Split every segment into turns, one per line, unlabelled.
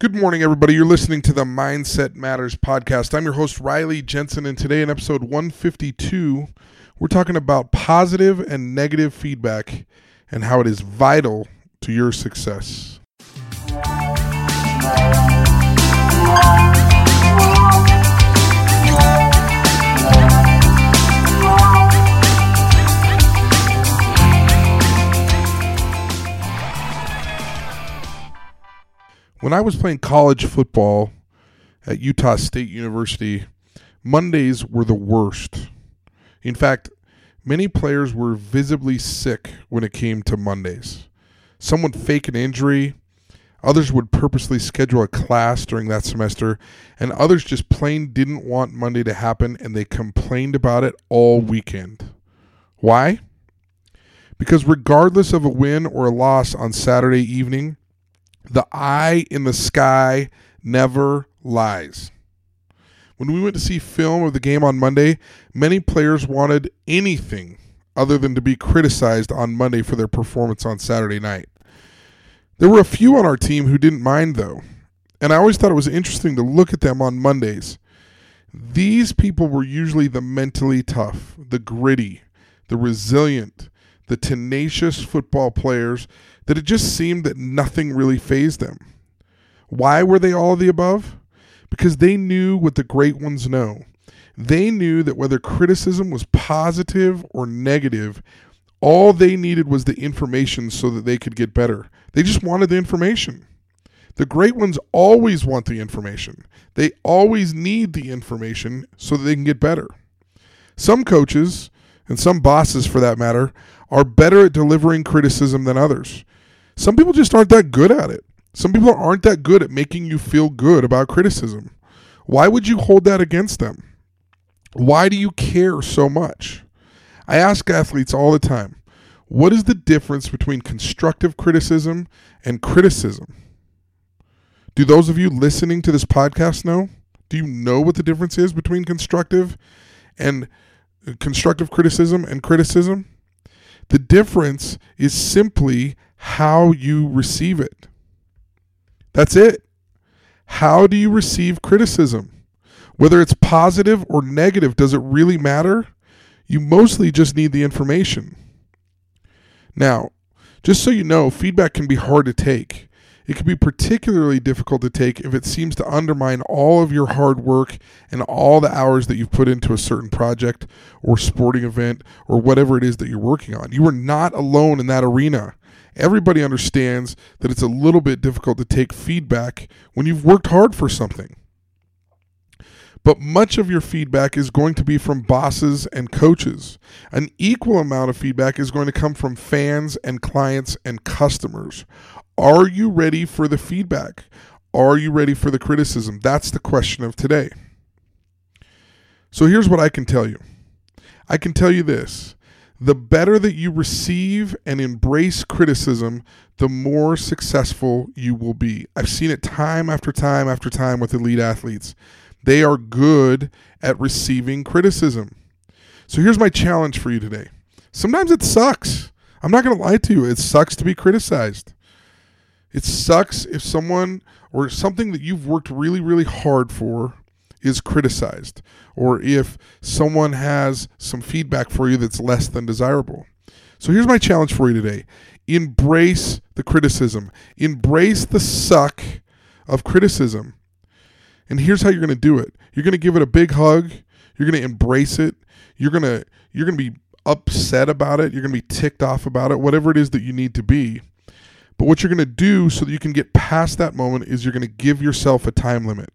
Good morning, everybody. You're listening to the Mindset Matters podcast. I'm your host, Riley Jensen, and today in episode 152, we're talking about positive and negative feedback and how it is vital to your success. When I was playing college football at Utah State University, Mondays were the worst. In fact, many players were visibly sick when it came to Mondays. Some would fake an injury, others would purposely schedule a class during that semester, and others just plain didn't want Monday to happen and they complained about it all weekend. Why? Because regardless of a win or a loss on Saturday evening, the eye in the sky never lies. When we went to see film of the game on Monday, many players wanted anything other than to be criticized on Monday for their performance on Saturday night. There were a few on our team who didn't mind, though, and I always thought it was interesting to look at them on Mondays. These people were usually the mentally tough, the gritty, the resilient, the tenacious football players that it just seemed that nothing really fazed them. Why were they all the above? Because they knew what the great ones know. They knew that whether criticism was positive or negative, all they needed was the information so that they could get better. They just wanted the information. The great ones always want the information. They always need the information so that they can get better. Some coaches, and some bosses for that matter, are better at delivering criticism than others. Some people just aren't that good at it. Some people aren't that good at making you feel good about criticism. Why would you hold that against them? Why do you care so much? I ask athletes all the time what is the difference between constructive criticism and criticism? Do those of you listening to this podcast know? Do you know what the difference is between constructive and uh, constructive criticism and criticism? The difference is simply how you receive it. That's it. How do you receive criticism? Whether it's positive or negative, does it really matter? You mostly just need the information. Now, just so you know, feedback can be hard to take. It can be particularly difficult to take if it seems to undermine all of your hard work and all the hours that you've put into a certain project or sporting event or whatever it is that you're working on. You are not alone in that arena. Everybody understands that it's a little bit difficult to take feedback when you've worked hard for something. But much of your feedback is going to be from bosses and coaches. An equal amount of feedback is going to come from fans and clients and customers. Are you ready for the feedback? Are you ready for the criticism? That's the question of today. So here's what I can tell you I can tell you this the better that you receive and embrace criticism, the more successful you will be. I've seen it time after time after time with elite athletes. They are good at receiving criticism. So here's my challenge for you today. Sometimes it sucks. I'm not going to lie to you. It sucks to be criticized. It sucks if someone or something that you've worked really, really hard for is criticized, or if someone has some feedback for you that's less than desirable. So here's my challenge for you today embrace the criticism, embrace the suck of criticism. And here's how you're going to do it you're going to give it a big hug, you're going to embrace it, you're going to you're going to be upset about it, you're going to be ticked off about it, whatever it is that you need to be. But what you're going to do so that you can get past that moment is you're going to give yourself a time limit.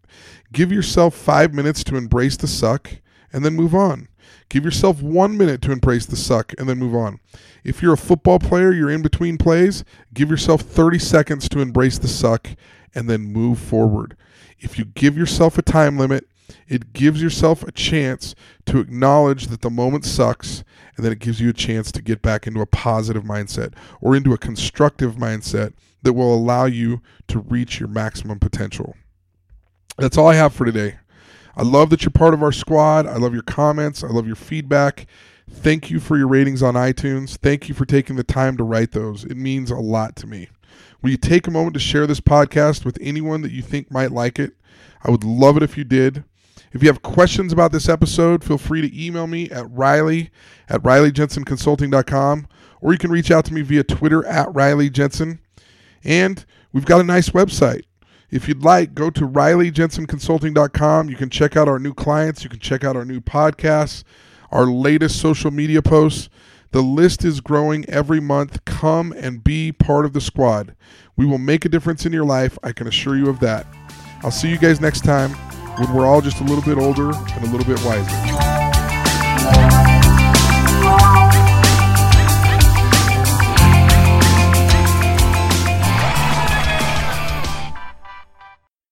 Give yourself five minutes to embrace the suck and then move on. Give yourself one minute to embrace the suck and then move on. If you're a football player, you're in between plays, give yourself 30 seconds to embrace the suck and then move forward. If you give yourself a time limit, it gives yourself a chance to acknowledge that the moment sucks, and then it gives you a chance to get back into a positive mindset or into a constructive mindset that will allow you to reach your maximum potential. That's all I have for today. I love that you're part of our squad. I love your comments. I love your feedback. Thank you for your ratings on iTunes. Thank you for taking the time to write those. It means a lot to me. Will you take a moment to share this podcast with anyone that you think might like it? I would love it if you did. If you have questions about this episode, feel free to email me at riley at rileyjensenconsulting.com or you can reach out to me via Twitter at Riley Jensen. And we've got a nice website. If you'd like, go to rileyjensenconsulting.com. You can check out our new clients, you can check out our new podcasts, our latest social media posts. The list is growing every month. Come and be part of the squad. We will make a difference in your life. I can assure you of that. I'll see you guys next time when we're all just a little bit older and a little bit wiser.